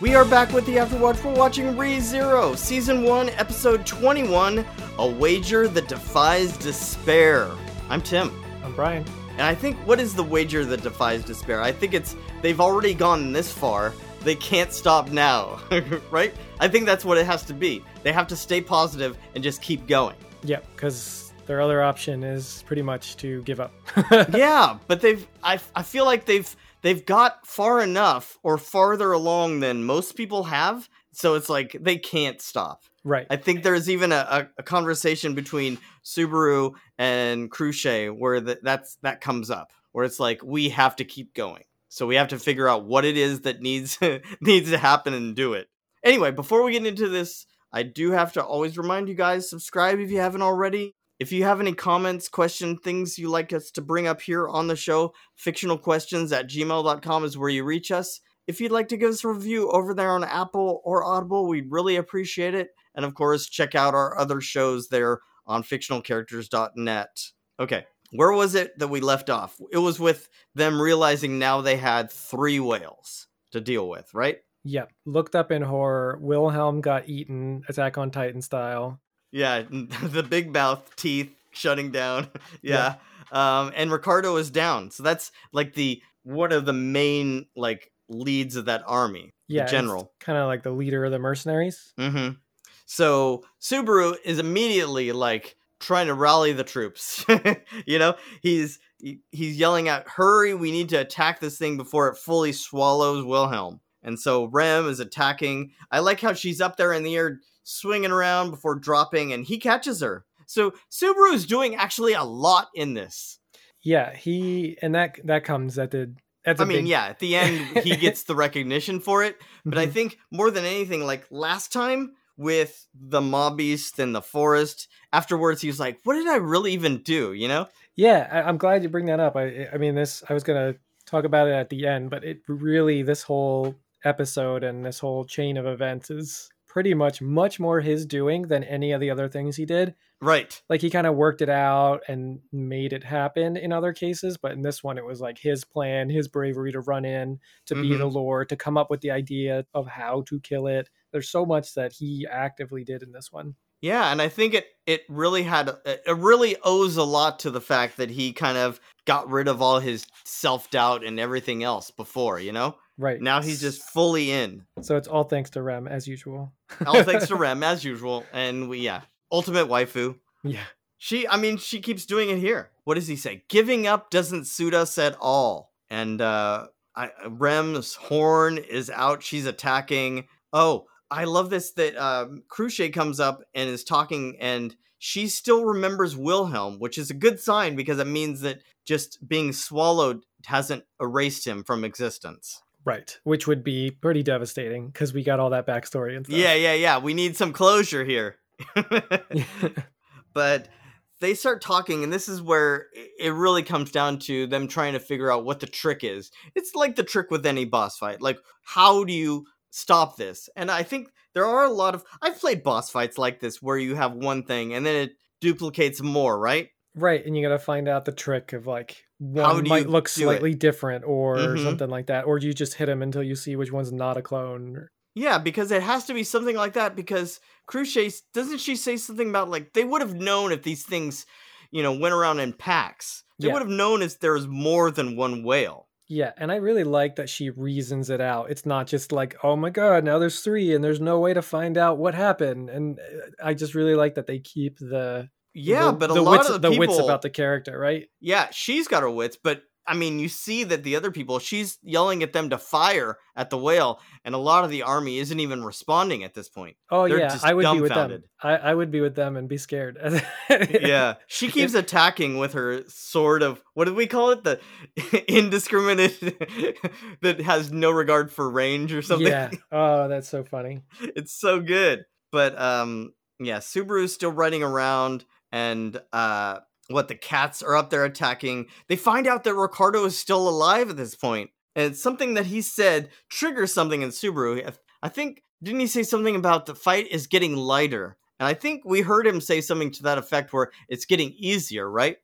We are back with the Afterwatch. We're watching Re Zero, Season 1, Episode 21 A Wager That Defies Despair. I'm Tim. I'm Brian. And I think, what is the wager that defies despair? I think it's they've already gone this far. They can't stop now, right? I think that's what it has to be. They have to stay positive and just keep going. Yeah, because their other option is pretty much to give up. yeah, but they've, I, I feel like they've, they've got far enough or farther along than most people have. So it's like they can't stop. Right. I think there's even a, a, conversation between Subaru and Crusch where the, that's that comes up, where it's like we have to keep going. So we have to figure out what it is that needs needs to happen and do it. Anyway, before we get into this, I do have to always remind you guys subscribe if you haven't already. If you have any comments, questions, things you like us to bring up here on the show, fictionalquestions at gmail.com is where you reach us. If you'd like to give us a review over there on Apple or Audible, we'd really appreciate it. And of course, check out our other shows there on fictionalcharacters.net. Okay, where was it that we left off? It was with them realizing now they had three whales to deal with, right? Yep. Looked up in horror. Wilhelm got eaten, Attack on Titan style. Yeah, the big mouth teeth shutting down. yeah. yeah. Um, and Ricardo is down. So that's like the one of the main like leads of that army. Yeah, general. Kind of like the leader of the mercenaries. Mm-hmm. So Subaru is immediately like trying to rally the troops. you know, he's he's yelling out, "Hurry! We need to attack this thing before it fully swallows Wilhelm." And so Rem is attacking. I like how she's up there in the air, swinging around before dropping, and he catches her. So Subaru is doing actually a lot in this. Yeah, he and that that comes at the. At the I mean, big... yeah, at the end he gets the recognition for it, but mm-hmm. I think more than anything, like last time with the mob beast and the forest. Afterwards, he was like, "What did I really even do?" You know? Yeah, I, am glad you bring that up. I, I mean, this I was gonna talk about it at the end, but it really this whole episode and this whole chain of events is pretty much much more his doing than any of the other things he did. Right. Like he kind of worked it out and made it happen in other cases, but in this one it was like his plan, his bravery to run in, to mm-hmm. be the lord, to come up with the idea of how to kill it, there's so much that he actively did in this one. Yeah, and I think it it really had it really owes a lot to the fact that he kind of got rid of all his self doubt and everything else before, you know. Right now he's just fully in. So it's all thanks to Rem as usual. All thanks to Rem as usual, and we yeah, ultimate waifu. Yeah, she. I mean, she keeps doing it here. What does he say? Giving up doesn't suit us at all. And uh, I, Rem's horn is out. She's attacking. Oh, I love this that um, Crusch comes up and is talking, and she still remembers Wilhelm, which is a good sign because it means that just being swallowed hasn't erased him from existence. Right, which would be pretty devastating because we got all that backstory and stuff. Yeah, yeah, yeah. We need some closure here. but they start talking, and this is where it really comes down to them trying to figure out what the trick is. It's like the trick with any boss fight. Like, how do you stop this. And I think there are a lot of I've played boss fights like this where you have one thing and then it duplicates more, right? Right, and you got to find out the trick of like one might look slightly it? different or mm-hmm. something like that, or you just hit them until you see which one's not a clone. Yeah, because it has to be something like that. Because Crusch doesn't she say something about like they would have known if these things, you know, went around in packs. They yeah. would have known if there was more than one whale. Yeah, and I really like that she reasons it out. It's not just like, oh my god, now there's three, and there's no way to find out what happened. And uh, I just really like that they keep the yeah, the, but a the lot wits, of the, the people, wits about the character, right? Yeah, she's got her wits, but I mean, you see that the other people, she's yelling at them to fire at the whale, and a lot of the army isn't even responding at this point. Oh They're yeah, I would be with them. I, I would be with them and be scared. yeah, she keeps attacking with her sort of what do we call it? The indiscriminate that has no regard for range or something. Yeah. Oh, that's so funny. It's so good, but um, yeah, Subaru's still running around and uh what the cats are up there attacking. They find out that Ricardo is still alive at this point, and it's something that he said triggers something in Subaru. I think didn't he say something about the fight is getting lighter? And I think we heard him say something to that effect where it's getting easier, right?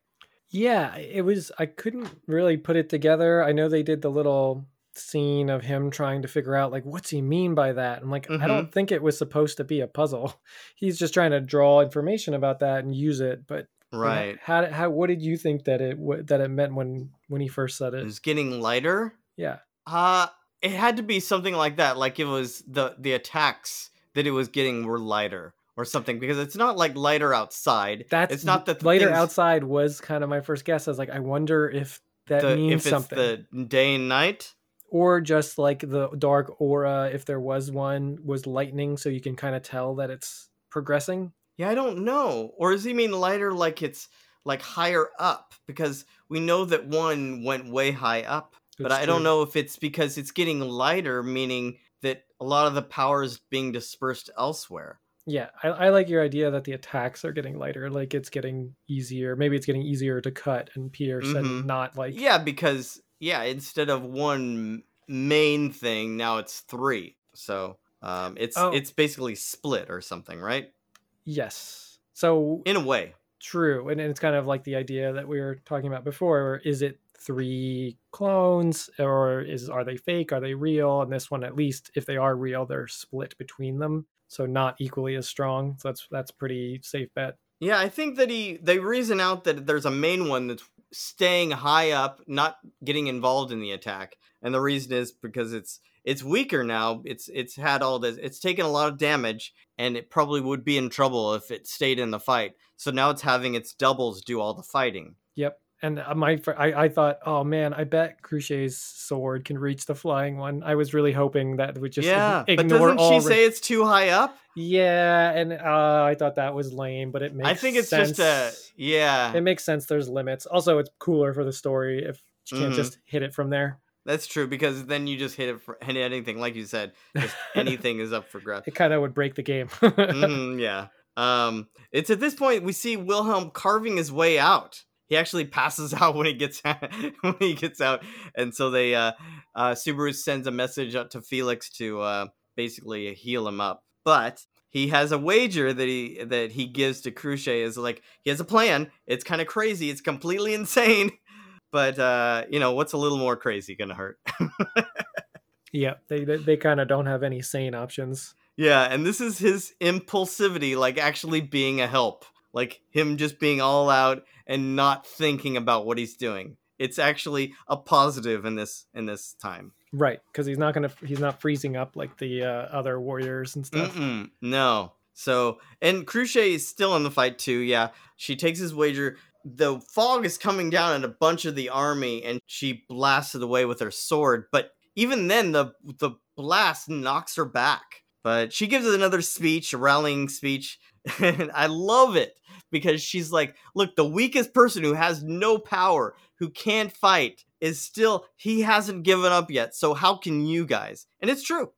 Yeah, it was I couldn't really put it together. I know they did the little scene of him trying to figure out like what's he mean by that. I'm like, I Mhm. don't think it was supposed to be a puzzle. He's just trying to draw information about that and use it. But you know, Right. how how what did you think that it what, that it meant when when he first said It it? was getting lighter. Yeah. Uh it had to be something like that. Like it was the the attacks that it was getting were lighter or something because it's not like lighter outside. That's it's not that the later things- outside was kind of my first guess. I was like, I wonder if that the, means if it's something. the day and night. Or just like the dark aura if there was one was lightning so you can kind of tell that it's progressing Yeah, I don't know. Or does he mean lighter like it's like higher up? Because we know that one went way high up. But It's I don't know if it's because it's getting lighter, meaning that a lot of the power is being dispersed elsewhere. yeah I, I like your idea that the attacks are getting lighter like it's getting easier maybe it's getting easier to cut and pierce and Mhm. not like Yeah, because yeah, instead of one main thing, now it's three. So um, it's Oh. it's basically split or something, right? yes so In a way. True, and it's kind of like the idea that we were talking about before. Is it three clones, or is are they fake? Are they real? And this one, at least, if they are real, they're split between them, so not equally as strong. So that's that's pretty safe bet. Yeah, I think that he they reason out that there's a main one that's staying high up, not getting involved in the attack. And the reason is because it's it's weaker now. It's it's had all this it's taken a lot of damage and it probably would be in trouble if it stayed in the fight. So now it's having its doubles do all the fighting. Yep. And uh, my, I, I thought, oh man, I bet Crusch's sword can reach the flying one. I was really hoping that would just yeah, but ignore doesn't all. she re- say it's too high up? yeah, and uh, I thought that was lame, but it makes. I think it's sense. just a yeah. It makes sense. There's limits. Also, it's cooler for the story if you can't Mhm. just hit it from there. That's true because then you just hit it for hit anything, like you said. Just anything is up for grabs. It kind of would break the game. Mhm, yeah. Um, it's at this point we see Wilhelm carving his way out. He actually passes out when he gets when he gets out, and so they uh, uh, Subaru sends a message out to Felix to uh, basically heal him up. But he has a wager that he that he gives to Crusch is like he has a plan. It's kind of crazy. It's completely insane. But uh, you know what's a little more crazy gonna hurt. yeah, they they, they kind of don't have any sane options. Yeah, and this is his impulsivity, like actually being a help, like him just being all out and not thinking about what he's doing. It's actually a positive in this in this time. Right, because he's not gonna he's not freezing up like the uh, other warriors and stuff. Mm-mm, no. So, and Crusch is still in the fight too. Yeah, she takes his wager. The fog is coming down at a bunch of the army, and she blasts it away with her sword. But even then, the the blast knocks her back. But she gives another speech, a rallying speech, and I love it because she's like, "Look, the weakest person who has no power, who can't fight, is still he hasn't given up yet. So how can you guys?" And it's true.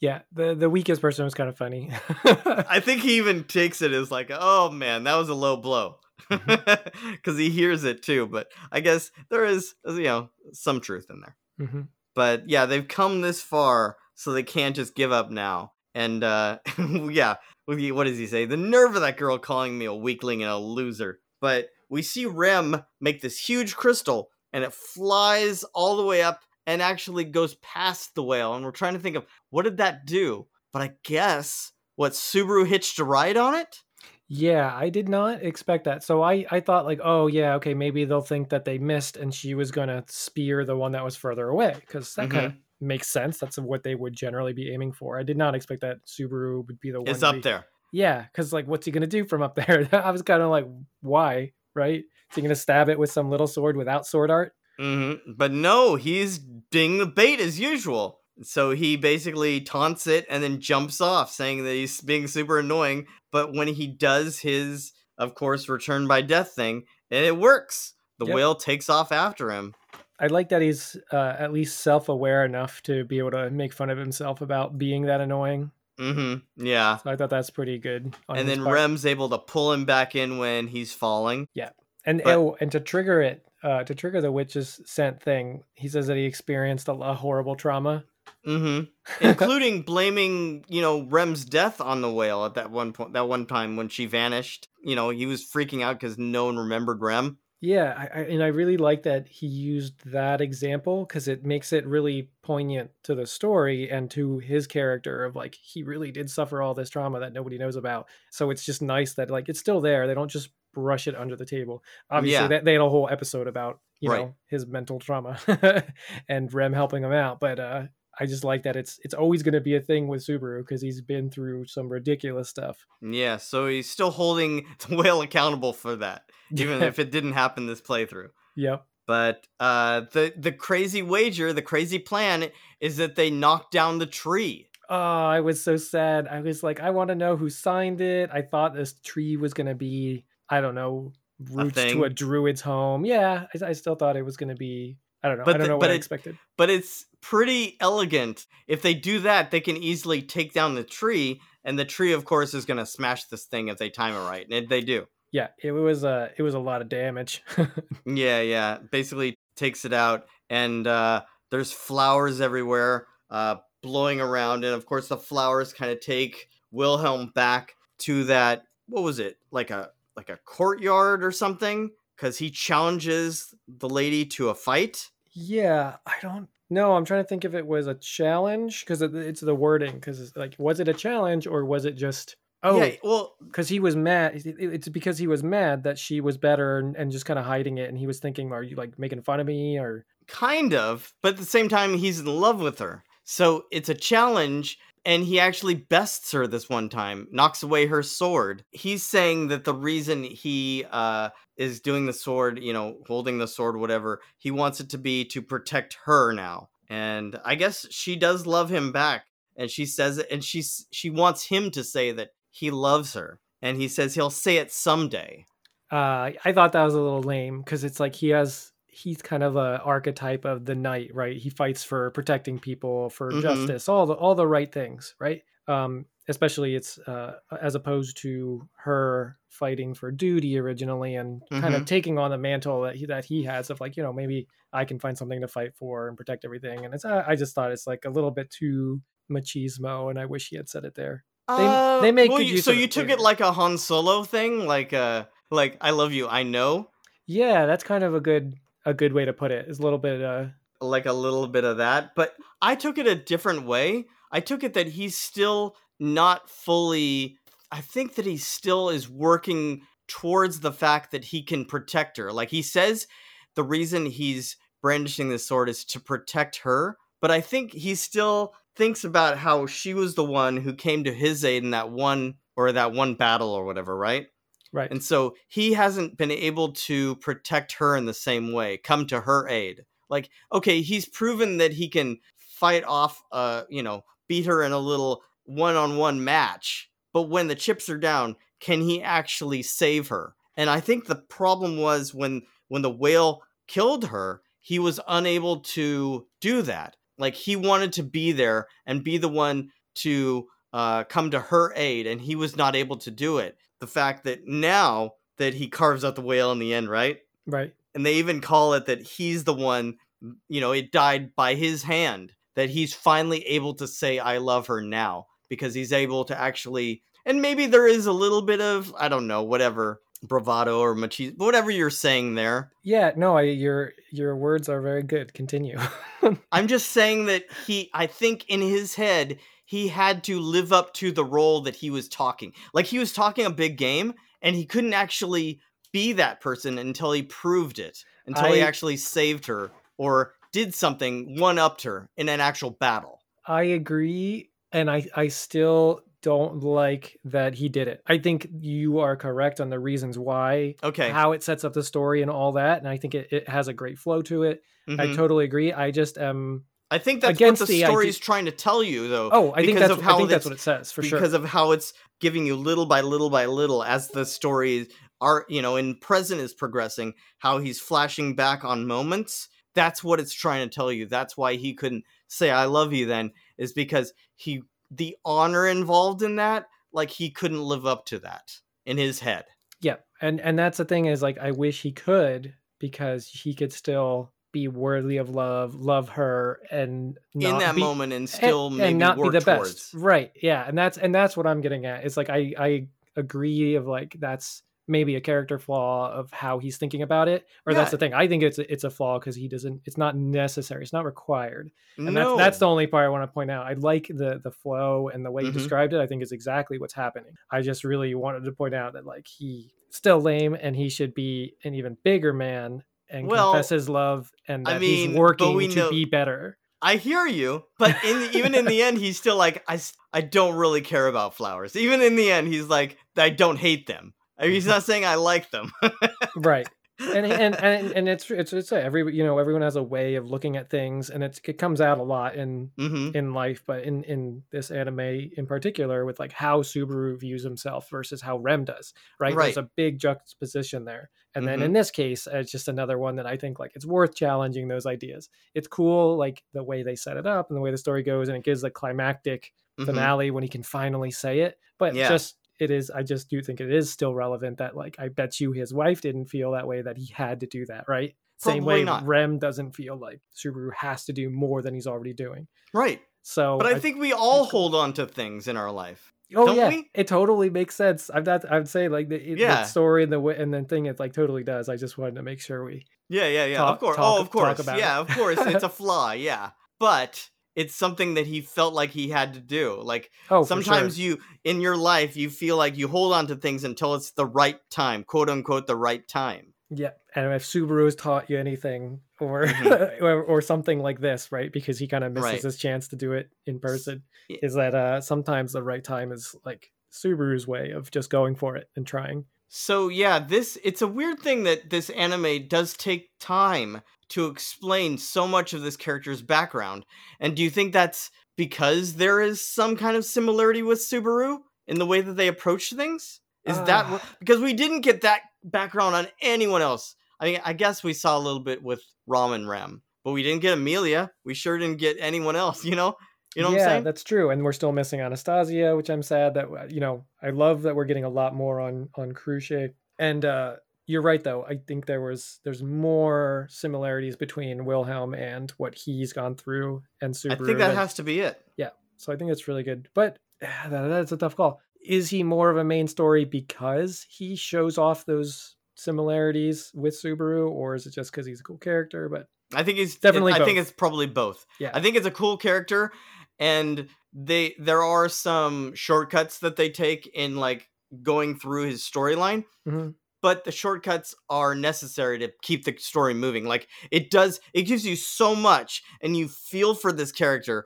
Yeah, the the weakest person was kind of funny. I think he even takes it as like, oh man, that was a low blow. Because he hears it too. But I guess there is, you know, some truth in there. hmm But yeah, they've come this far, so they can't just give up now. And uh, yeah, what do you- what does he say? The nerve of that girl calling me a weakling and a loser. But we see Rem make this huge crystal, and it flies all the way up and actually goes past the whale. And we're trying to think of what did that do? But I guess what Subaru hitched a ride on it. Yeah, I did not expect that. So I I thought like, oh yeah, okay, maybe they'll think that they missed, and she was gonna spear the one that was further away because that kind of Mm-hmm. Makes sense. That's what they would generally be aiming for. I did not expect that Subaru would be the one. It's up be- there. Yeah, because like, what's he gonna do from up there? I was kind of like, why? Right? Is he gonna stab it with some little sword without sword art? hmm But no, he's ding the bait as usual. So he basically taunts it and then jumps off, saying that he's being super annoying. But when he does his, of course, return by death thing, and it works. The Yep. whale takes off after him. I like that he's uh, at least self-aware enough to be able to make fun of himself about being that annoying. hmm Yeah. So I thought that's pretty good. And then part. Rem's able to pull him back in when he's falling. Yeah. And But- oh, and to trigger it, uh, to trigger the witch's scent thing, he says that he experienced a, a horrible trauma. hmm Including blaming, you know, Rem's death on the whale at that one point, that one time when she vanished. You know, he was freaking out because no one remembered Rem. Yeah, I, I, and I really like that he used that example because it makes it really poignant to the story and to his character of like he really did suffer all this trauma that nobody knows about. So it's just nice that like it's still there. They don't just brush it under the table. Obviously, Yeah. they, they had a whole episode about you Right. know his mental trauma and Rem helping him out, but uh, I just like that it's it's always going to be a thing with Subaru because he's been through some ridiculous stuff. Yeah, so he's still holding the whale accountable for that, even if it didn't happen this playthrough. yep. But uh, the the crazy wager, the crazy plan is that they knock down the tree. Oh, I was so sad. I was like, I want to know who signed it. I thought this tree was going to be, I don't know, roots thing? to a druid's home. Yeah, I, I still thought it was going to be. I don't know. But I don't the- know but what I it- expected. But it's pretty elegant. If they do that, they can easily take down the tree, and the tree, of course, is going to smash this thing if they time it right, and they do. Yeah, it was a it was a lot of damage. Yeah, yeah. Basically takes it out, and uh, there's flowers everywhere, uh, blowing around, and of course the flowers kind of take Wilhelm back to that. What was it? Like a like a courtyard or something? Because he challenges the lady to a fight. Yeah, I don't know. I'm trying to think if it was a challenge because it's the wording. Because like, was it a challenge or was it just? Oh, yeah. Well, because he was mad. It's because he was mad that she was better and, and just kind of hiding it. And he was thinking, "Are you like making fun of me?" Or kind of, but at the same time, he's in love with her. So it's a challenge, and he actually bests her this one time, knocks away her sword. He's saying that the reason he uh, is doing the sword, you know, holding the sword, whatever, he wants it to be to protect her now. And I guess she does love him back, and she says it, and she's she wants him to say that he loves her, and he says he'll say it someday. uh, I thought that was a little lame because it's like he has he's kind of a archetype of the knight, right? He fights for protecting people, for Mhm. justice, all the all the right things, right? Um, especially it's uh, as opposed to her fighting for duty originally and kind of taking on the mantle that he that he has of like you know maybe I can find something to fight for and protect everything. And it's I I just thought it's like a little bit too machismo, and I wish he had said it there. Uh, they make well, good you, use so you took later. it like a Han Solo thing, like uh, like I love you, I know, Yeah, that's kind of a good a good way to put it. It's a little bit uh like a little bit of that. But I took it a different way. I took it that he's still not fully. I think that he still is working towards the fact that he can protect her. Like he says, the reason he's brandishing the sword is to protect her. But I think he still thinks about how she was the one who came to his aid in that one or that one battle or whatever, right? Right. And so he hasn't been able to protect her in the same way, come to her aid. Like, okay, he's proven that he can fight off, uh, you know, beat her in a little one on one match. But when the chips are down, can he actually save her? And I think the problem was when when the whale killed her, he was unable to do that. Like he wanted to be there and be the one to uh, come to her aid, and he was not able to do it. The fact that now that he carves out the whale in the end, right? right. And they even call it that he's the one, you know, it died by his hand. That he's finally able to say, I love her now because he's able to actually, and maybe there is a little bit of, I don't know, whatever, bravado or machismo, whatever you're saying there. Yeah, no, I your your words are very good. Continue. I'm just saying that he, I think in his head, he had to live up to the role that he was talking. Like he was talking a big game and he couldn't actually be that person until he proved it, until he actually saved her or did something, one upped her in an actual battle. I agree and I I still don't like that he did it. I think you are correct on the reasons why Okay. how it sets up the story and all that and I think it, it has a great flow to it. I Mhm. totally agree. I just am I think that's what the, the story is trying to tell you, though. Oh, I think because that's of how I think that's what it says for sure. because of how it's giving you little by little by little as the story are you know in present is progressing how he's flashing back on moments that's what it's trying to tell you that's why he couldn't say i love you then is because he the honor involved in that like he couldn't live up to that in his head Yeah, and and that's the thing is like I wish he could because he could still be worthy of love, love her, and in that be- moment and still and, and not be the towards best. Right? Yeah, and that's and that's what I'm getting at. It's like I I agree of like that's maybe a character flaw of how he's thinking about it or Yeah. that's the thing i think it's a, it's a flaw because he doesn't it's not necessary it's not required and no. that's that's the only part i want to point out i like the the flow and the way Mhm. you described it i think is exactly what's happening i just really wanted to point out that like he still lame and he should be an even bigger man and Well, confess his love and I that mean, he's working we to know- be better I hear you, but in the, even in the end, he's still like, I, I don't really care about flowers. Even in the end, he's like, I don't hate them. I mean, he's not saying I like them. right and and and and it's it's it's every you know everyone has a way of looking at things and it's it comes out a lot in hmm in life but in in this anime in particular with like how subaru views himself versus how rem does right, Right. there's a big juxtaposition there and then Mhm. in this case it's just another one that i think like it's worth challenging those ideas it's cool like the way they set it up and the way the story goes and it gives the climactic Mhm. finale when he can finally say it but Yeah. just it is i just do think it is still relevant that like i bet you his wife didn't feel that way that he had to do that right same way not. rem doesn't feel like subaru has to do more than he's already doing Right. so But I think we all hold on to things in our life. oh don't yeah we? it totally makes sense i've that i'd say like the, Yeah. the story and the way and the thing it like totally does i just wanted to make sure we Yeah, yeah, yeah. Talk- of course. talk- oh, of course. Yeah, it. of course. It's a flaw. Yeah. But it's something that he felt like he had to do. Like oh sometimes sure. you in your life you feel like you hold on to things until it's the right time, quote unquote the right time. yeah and if subaru has taught you anything or Mhm. or, or something like this right because he kind of misses Right. his chance to do it in person y- is that uh sometimes the right time is like subaru's way of just going for it and trying So yeah, this it's a weird thing that this anime does take time to explain so much of this character's background. And do you think that's because there is some kind of similarity with Subaru in the way that they approach things? Is that Ah. because we didn't get that background on anyone else? I mean, I guess we saw a little bit with Ram and Ram, but we didn't get Emilia. We sure didn't get anyone else. You know, you know yeah, what I'm saying? that's true. And we're still missing Anastasia, which I'm sad that uh, you know, I love that we're getting a lot more on on Crusch. And uh you're right though. I think there was there's more similarities between Wilhelm and what he's gone through and Subaru. I think that than- has to be it. Yeah. So I think that's really good. But ah, that, that's a tough call. Is he more of a main story because he shows off those similarities with Subaru, or is it just because he's a cool character? But I think he's Definitely I think it's probably both. Yeah. I think it's a cool character, and they there are some shortcuts that they take in like going through his storyline. Mhm. But the shortcuts are necessary to keep the story moving. Like it does, it gives you so much, and you feel for this character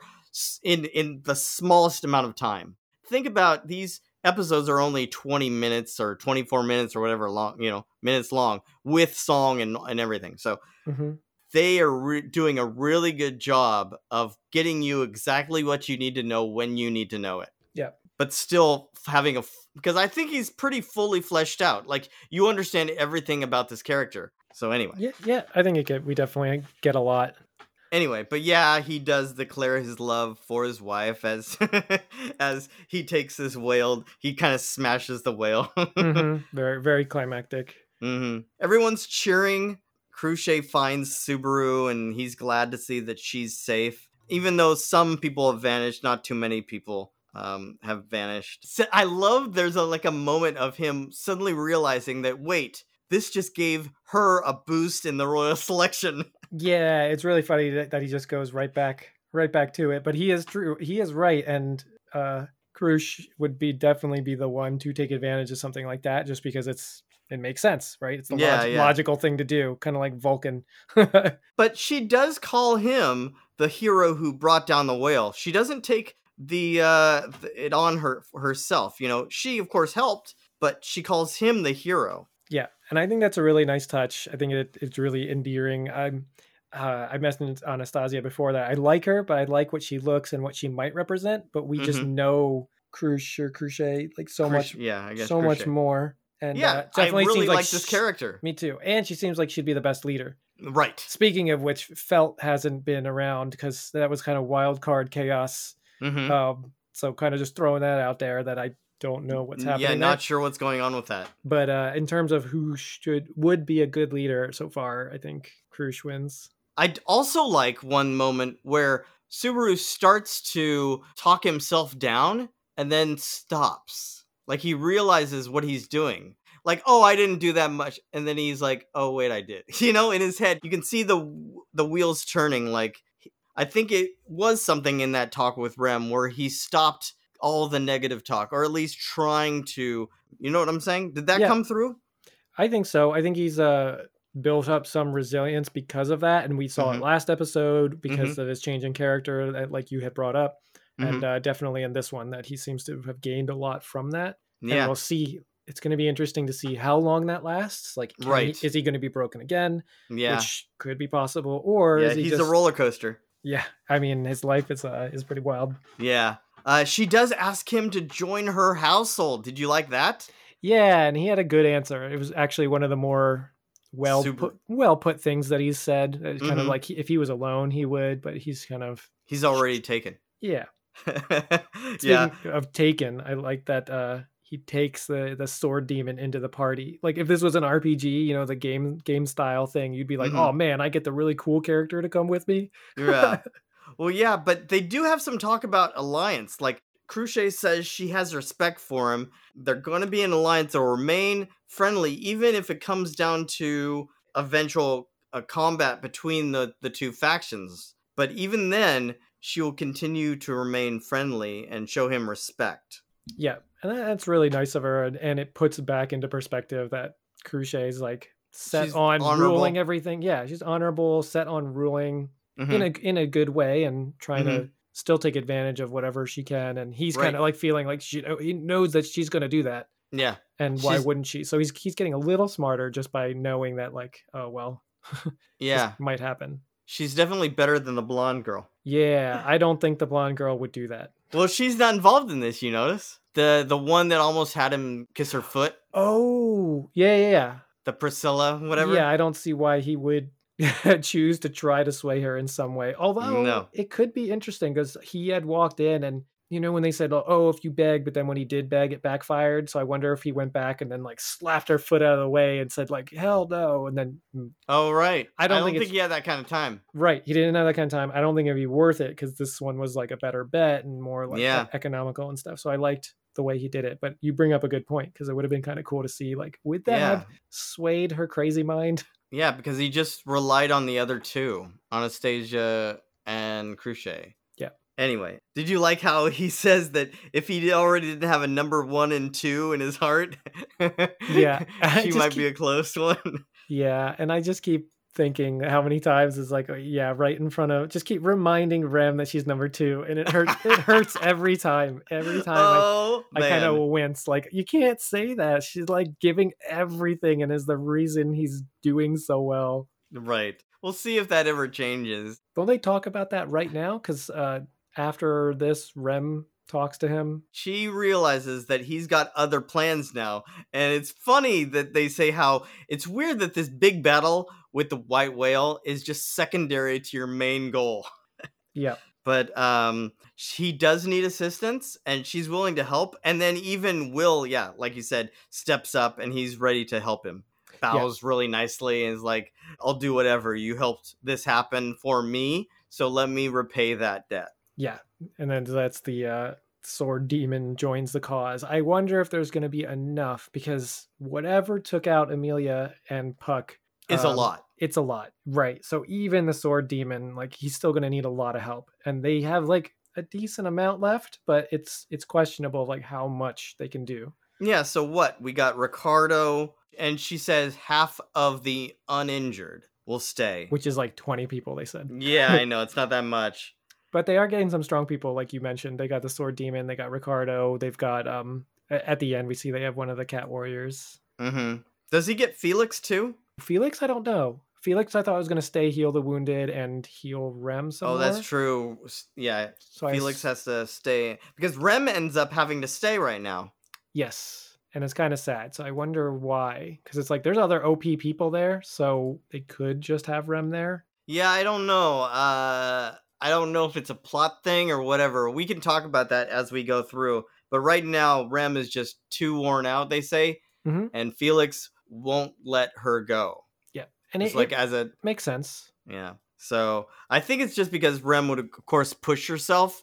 in in the smallest amount of time. Think about these episodes are only 20 minutes or 24 minutes or whatever long, you know, minutes long with song and and everything. So Mhm. They are re- doing a really good job of getting you exactly what you need to know when you need to know it. Yeah. But still having a f- because I think he's pretty fully fleshed out. Like you understand everything about this character. So anyway, yeah, yeah, I think it could, we definitely get a lot. anyway, but yeah, he does declare his love for his wife as as he takes this whale. He kind of smashes the whale. Mhm. Very, very climactic. hmm Everyone's cheering. Crusch finds Subaru and he's glad to see that she's safe. Even though some people have vanished, not too many people um, have vanished. So I love there's a like a moment of him suddenly realizing that wait, this just gave her a boost in the royal selection. Yeah, it's really funny that, that he just goes right back, right back to it. But he is true. He is right, and uh, Crusch would be definitely be the one to take advantage of something like that, just because it's it makes sense, right? It's the Yeah, log- yeah. logical thing to do, kind of like Vulcan. But she does call him the hero who brought down the whale. She doesn't take the uh it on her herself. You know, she of course helped, but she calls him the hero. Yeah, and I think that's a really nice touch. I think it, it's really endearing. I'm uh, I mentioned Anastasia before that I like her, but I like what she looks and what she might represent. But we just know Crusch or like so Crusch- much, yeah, I guess so much more. And Yeah, uh, definitely I really seems like, this character. Me too, and she seems like she'd be the best leader. Right. Speaking of which, Felt hasn't been around because that was kind of wild card chaos. hmm Um, so kind of just throwing that out there that I don't know what's happening. yeah, there. not sure what's going on with that. But uh, in terms of who should would be a good leader so far, I think Crusch wins. I'd also like one moment where Subaru starts to talk himself down and then stops. Like he realizes what he's doing. like, "Oh, I didn't do that much," and then he's like, "Oh, wait, I did." You know, in his head, you can see the the wheels turning. Like, I think it was something in that talk with Rem where he stopped all the negative talk, or at least trying to. You know what I'm saying? Did that Yeah. come through? I think so. I think he's uh built up some resilience because of that, and we saw Mhm. it last episode because of his change in character, that, like you had brought up, Mm-hmm. and uh, definitely in this one that he seems to have gained a lot from that. And Yeah, we'll see. It's going to be interesting to see how long that lasts. Like, can he- Right. is he going to be broken again? yeah, Which could be possible, or yeah. is he He's just? a roller coaster. Yeah, I mean, his life is uh, is pretty wild. Yeah. Uh, she does ask him to join her household. Did you like that? Yeah, and he had a good answer. It was actually one of the more well Super- put well put things that he said. It's kind of Mhm. like he, if he was alone, he would, but he's kind of He's already taken. yeah. Yeah. Of taken, I like that uh he takes the the sword demon into the party. Like if this was an RPG, you know, the game game style thing, you'd be like, Mhm. "Oh man, I get the really cool character to come with me." Yeah. Well, yeah, but they do have some talk about alliance. Like Crusch says she has respect for him. They're going to be an alliance or remain friendly, even if it comes down to eventual uh, combat between the, the two factions. But even then, she will continue to remain friendly and show him respect. Yeah, and that's really nice of her, and, and it puts back into perspective that Crusch is like set She's on honorable. ruling everything. Yeah, she's honorable, set on ruling Mhm. in a in a good way, and trying to still take advantage of whatever she can. And he's Right. kind of like feeling like she oh, he knows that she's going to do that, yeah. and why She's- wouldn't she? So he's he's getting a little smarter just by knowing that like oh well, Yeah. might happen. She's definitely better than the blonde girl. Yeah, I don't think the blonde girl would do that. Well, she's not involved in this, you notice? The the one that almost had him kiss her foot, Oh, yeah, yeah, yeah. the Priscilla, whatever. Yeah, I don't see why he would choose to try to sway her in some way. Although No. it could be interesting because he had walked in and you know when they said, "Oh, if you beg," but then when he did beg, it backfired. So I wonder if he went back and then like slapped her foot out of the way and said like, "Hell no!" And then mm, Oh right. I don't think it's- he had that kind of time. right, he didn't have that kind of time. I don't think it'd be worth it because this one was like a better bet and more like Yeah. economical and stuff. So I liked the way he did it. But you bring up a good point because it would have been kind of cool to see like would that Yeah. have swayed her crazy mind? Yeah, because he just relied on the other two, Anastasia and Crusch. Anyway, did you like how he says that if he already didn't have a number one and two in his heart, Yeah, she might be a close one. Yeah, and I just keep thinking how many times is like, oh, yeah, right in front of. Just keep reminding Rem that she's number two, and it hurts. it hurts every time. Every time oh I, I kind of wince. Like you can't say that. She's like giving everything, and is the reason he's doing so well. Right. We'll see if that ever changes. Don't they talk about that right now? Because uh, after this, Rem talks to him. she realizes that he's got other plans now. And it's funny that they say how it's weird that this big battle with the white whale is just secondary to your main goal. Yeah, But um she does need assistance and she's willing to help. And then even Will, yeah, like you said, steps up and he's ready to help him. Bows really nicely and is like, I'll do whatever. You helped this happen for me. So let me repay that debt. Yeah, and then that's the uh, sword demon joins the cause. I wonder if there's going to be enough because whatever took out Emilia and Puck It's a um, lot. It's a lot, right? So even the sword demon, like he's still going to need a lot of help, and they have like a decent amount left, but it's it's questionable like how much they can do. Yeah, so what? We got Ricardo, and she says half of the uninjured will stay. Which is like 20 people, they said. yeah, I know. It's not that much. But they are getting some strong people, like you mentioned. They got the sword demon, they got Ricardo, they've got um at the end we see they have one of the cat warriors. hmm Does he get Felix too? Felix, I don't know. Felix, I thought I was going to stay heal the wounded and heal Rem some oh, that's true. Yeah, So Felix s- has to stay because Rem ends up having to stay right now. Yes. And it's kind of sad. So I wonder why. Because it's like there's other OP people there. So they could just have Rem there. Yeah, I don't know. Uh, I don't know if it's a plot thing or whatever. We can talk about that as we go through. But right now, Rem is just too worn out. They say, Mhm. and Felix won't let her go. Yeah, and It's it, like it as a makes sense. Yeah. So I think it's just because Rem would, of course, push herself.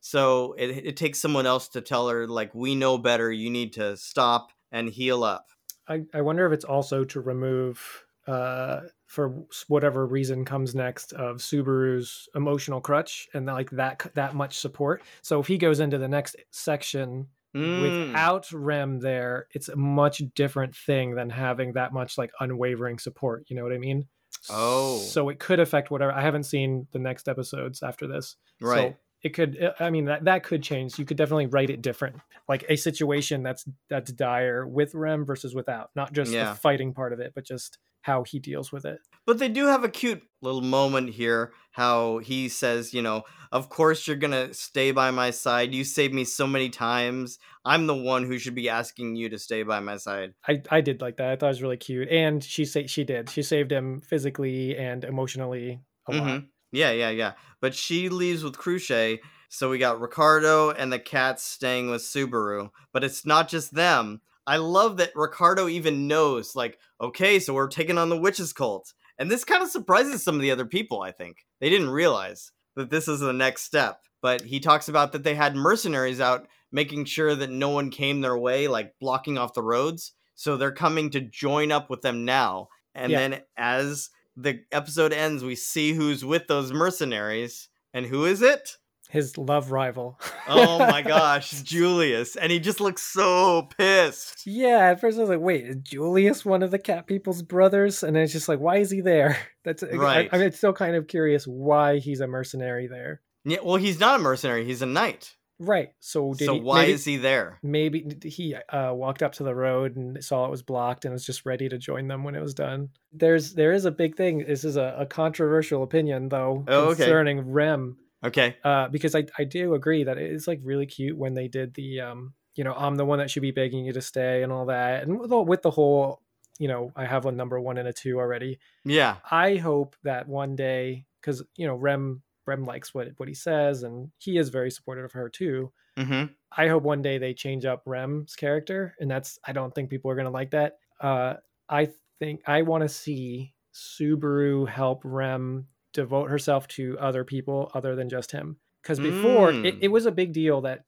So it, it takes someone else to tell her, like, we know better. You need to stop and heal up. I, I wonder if it's also to remove uh for whatever reason comes next of Subaru's emotional crutch and like that that much support. So if he goes into the next section Mm. without Rem there, it's a much different thing than having that much like unwavering support. You know what I mean? Oh. So it could affect whatever. I haven't seen the next episodes after this. Right. So it could uh, I mean that that could change. You could definitely write it different. Like a situation that's that's dire with Rem versus without. Not just Yeah. the fighting part of it, but just how he deals with it. But they do have a cute little moment here how he says, you know, of course you're to stay by my side. You saved me so many times. I'm the one who should be asking you to stay by my side. I, I did like that. I thought it was really cute. And she say she did. She saved him physically and emotionally a lot. Mm-hmm. Yeah, yeah, yeah. But she leaves with Crusch. So we got Ricardo and the cats staying with Subaru. But it's not just them. I love that Ricardo even knows, like, okay, so we're taking on the witches cult. And this kind of surprises some of the other people, I think. They didn't realize that this is the next step. But he talks about that they had mercenaries out making sure that no one came their way, like blocking off the roads. So they're coming to join up with them now. And Yeah. then as the episode ends, we see who's with those mercenaries. And who is it? His love rival. Oh my gosh, Julius. And he just looks so pissed. Yeah, at first I was like, wait, is Julius one of the cat people's brothers? And then it's just like, why is he there? That's Right. I, I'm still kind of curious why he's a mercenary there. Yeah, well, he's not a mercenary, he's a knight. Right. So did so he, why maybe, is he there? maybe he uh, walked up to the road and saw it was blocked and was just ready to join them when it was done. There's there is a big thing. This is a, a controversial opinion though Oh, okay. concerning Rem. Okay. uh, because I, I do agree that it's like really cute when they did the um you know I'm the one that should be begging you to stay and all that and with, the- with the whole you know I have a number one and a two already. Yeah. I hope that one day because you know Rem Rem likes what what he says and he is very supportive of her too. Mm-hmm. I hope one day they change up Rem's character and that's I don't think people are gonna like that. Uh, I think I want to see Subaru help Rem devote herself to other people other than just him. Because before it, Mm. it was a big deal that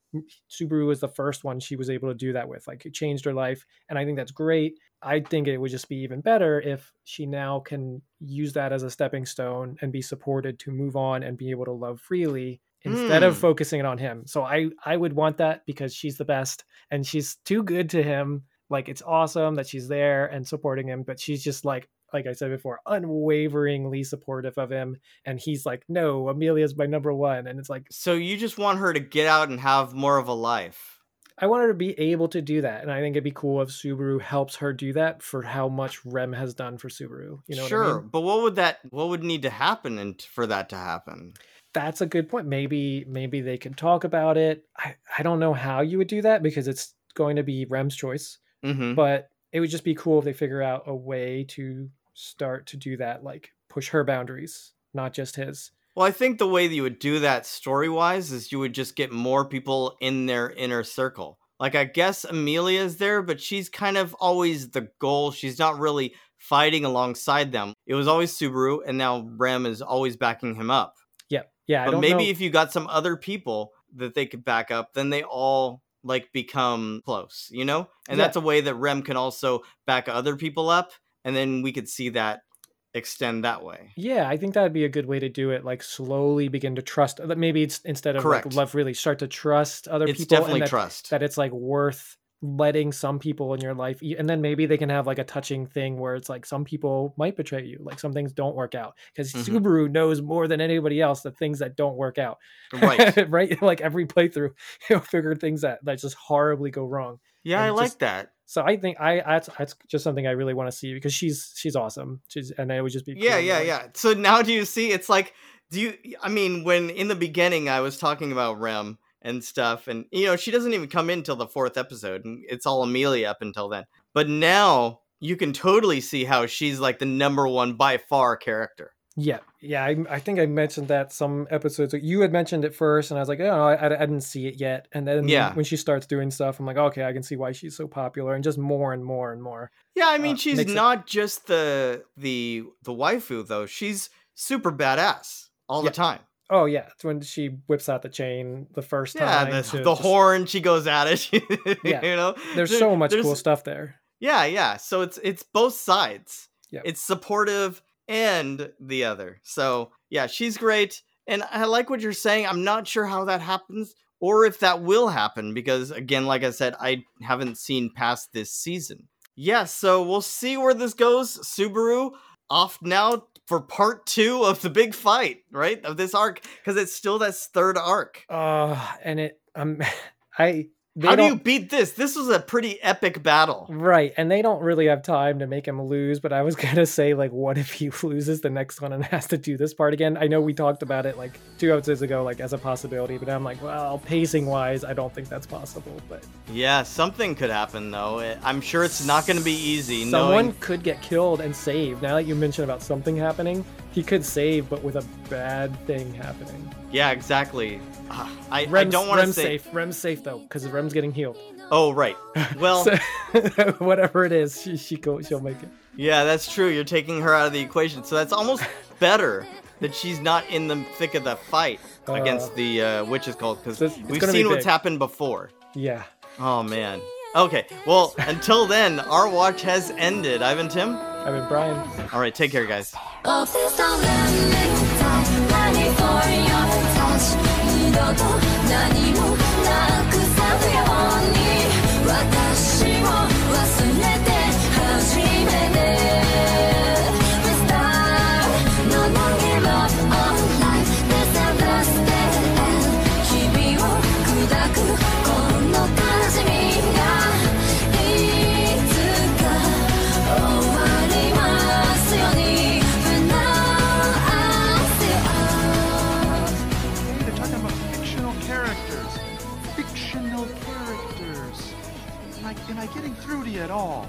Subaru was the first one she was able to do that with. Like it changed her life. And I think that's great. I think it would just be even better if she now can use that as a stepping stone and be supported to move on and be able to love freely instead of Hmm. focusing it on him. So I I would want that because she's the best and she's too good to him. Like it's awesome that she's there and supporting him, but she's just like like I said before, unwaveringly supportive of him and he's like, "No, Emilia's my number 1." And it's like So you just want her to get out and have more of a life. I want her to be able to do that, and I think it'd be cool if Subaru helps her do that for how much Rem has done for Subaru. You know, sure, what I mean? but what would that what would need to happen and for that to happen? That's a good point. Maybe maybe they can talk about it. I I don't know how you would do that because it's going to be Rem's choice, Mm-hmm. but it would just be cool if they figure out a way to start to do that, like push her boundaries, not just his. Well, I think the way that you would do that story wise is you would just get more people in their inner circle. Like, I guess Emilia's there, but she's kind of always the goal. She's not really fighting alongside them. It was always Subaru, and now Rem is always backing him up. Yeah, yeah. I but maybe know. if you got some other people that they could back up, then they all like become close, you know? And Yeah. that's a way that Rem can also back other people up, and then we could see that extend that way. Yeah, I think that would be a good way to do it. Like slowly begin to trust. that Maybe it's instead of Correct. like love, really start to trust other It's people. and definitely that- trust. that it's like worth letting some people in your life and then maybe they can have like a touching thing where it's like some people might betray you like some things don't work out because Mhm. subaru knows more than anybody else the things that don't work out right. right like every playthrough he'll figure things that that just horribly go wrong Yeah, I and like that. So i think i that's, that's just something i really want to see because she's she's awesome she's and it would just be Yeah, to, yeah, yeah. So now do you see it's like do you I mean when in the beginning I was talking about Rem and stuff and you know she doesn't even come in till the fourth episode and it's all Emilia up until then. But now you can totally see how she's like the number one by far character. Yeah, yeah. I, I think I mentioned that some episodes. You had mentioned it first, and I was like, oh, I, I didn't see it yet. And then Yeah. when she starts doing stuff, I'm like, okay, I can see why she's so popular, and just more and more and more. Yeah, I mean Uh, she's makes it- not just the the the waifu though. She's super badass all Yeah. the time. Oh yeah, it's when she whips out the chain the first Yeah, time. the, the just- horn she goes at it. Yeah. you know, There's There- so much there's- cool stuff there. Yeah, yeah. So it's it's both sides. Yeah, It's supportive and the other. So yeah, she's great. And I like what you're saying. I'm not sure how that happens or if that will happen because again, like I said, I haven't seen past this season. Yeah, so we'll see where this goes. Subaru off now for part two of the big fight, right? Of this arc, because it's still that third arc. Uh and it um I How do you beat this? This was a pretty epic battle. Right, and they don't really have time to make him lose, but I was gonna say, like, what if he loses the next one and has to do this part again? I know we talked about it like two episodes ago, like as a possibility, but I'm like, well, pacing wise, I don't think that's possible. But Yeah, something could happen though. I'm sure it's not going to be easy. No Someone knowing- could get killed and saved. Now that you mention about something happening, he could save, but with a bad thing happening. Yeah, exactly. Ah, I, I don't want to say. safe. Rem's safe though, because Rem's getting healed. Oh, right. Well, So, whatever it is, she she go, she'll make it. yeah, that's true. You're taking her out of the equation, so that's almost better that she's not in the thick of the fight against Uh, the uh, witches cult because we've gonna be seen what's happened before. Yeah. Oh man. Okay. Well, until then, our watch has ended. Ivan Tim. I mean, Brian. All right. Take care, guys. At all?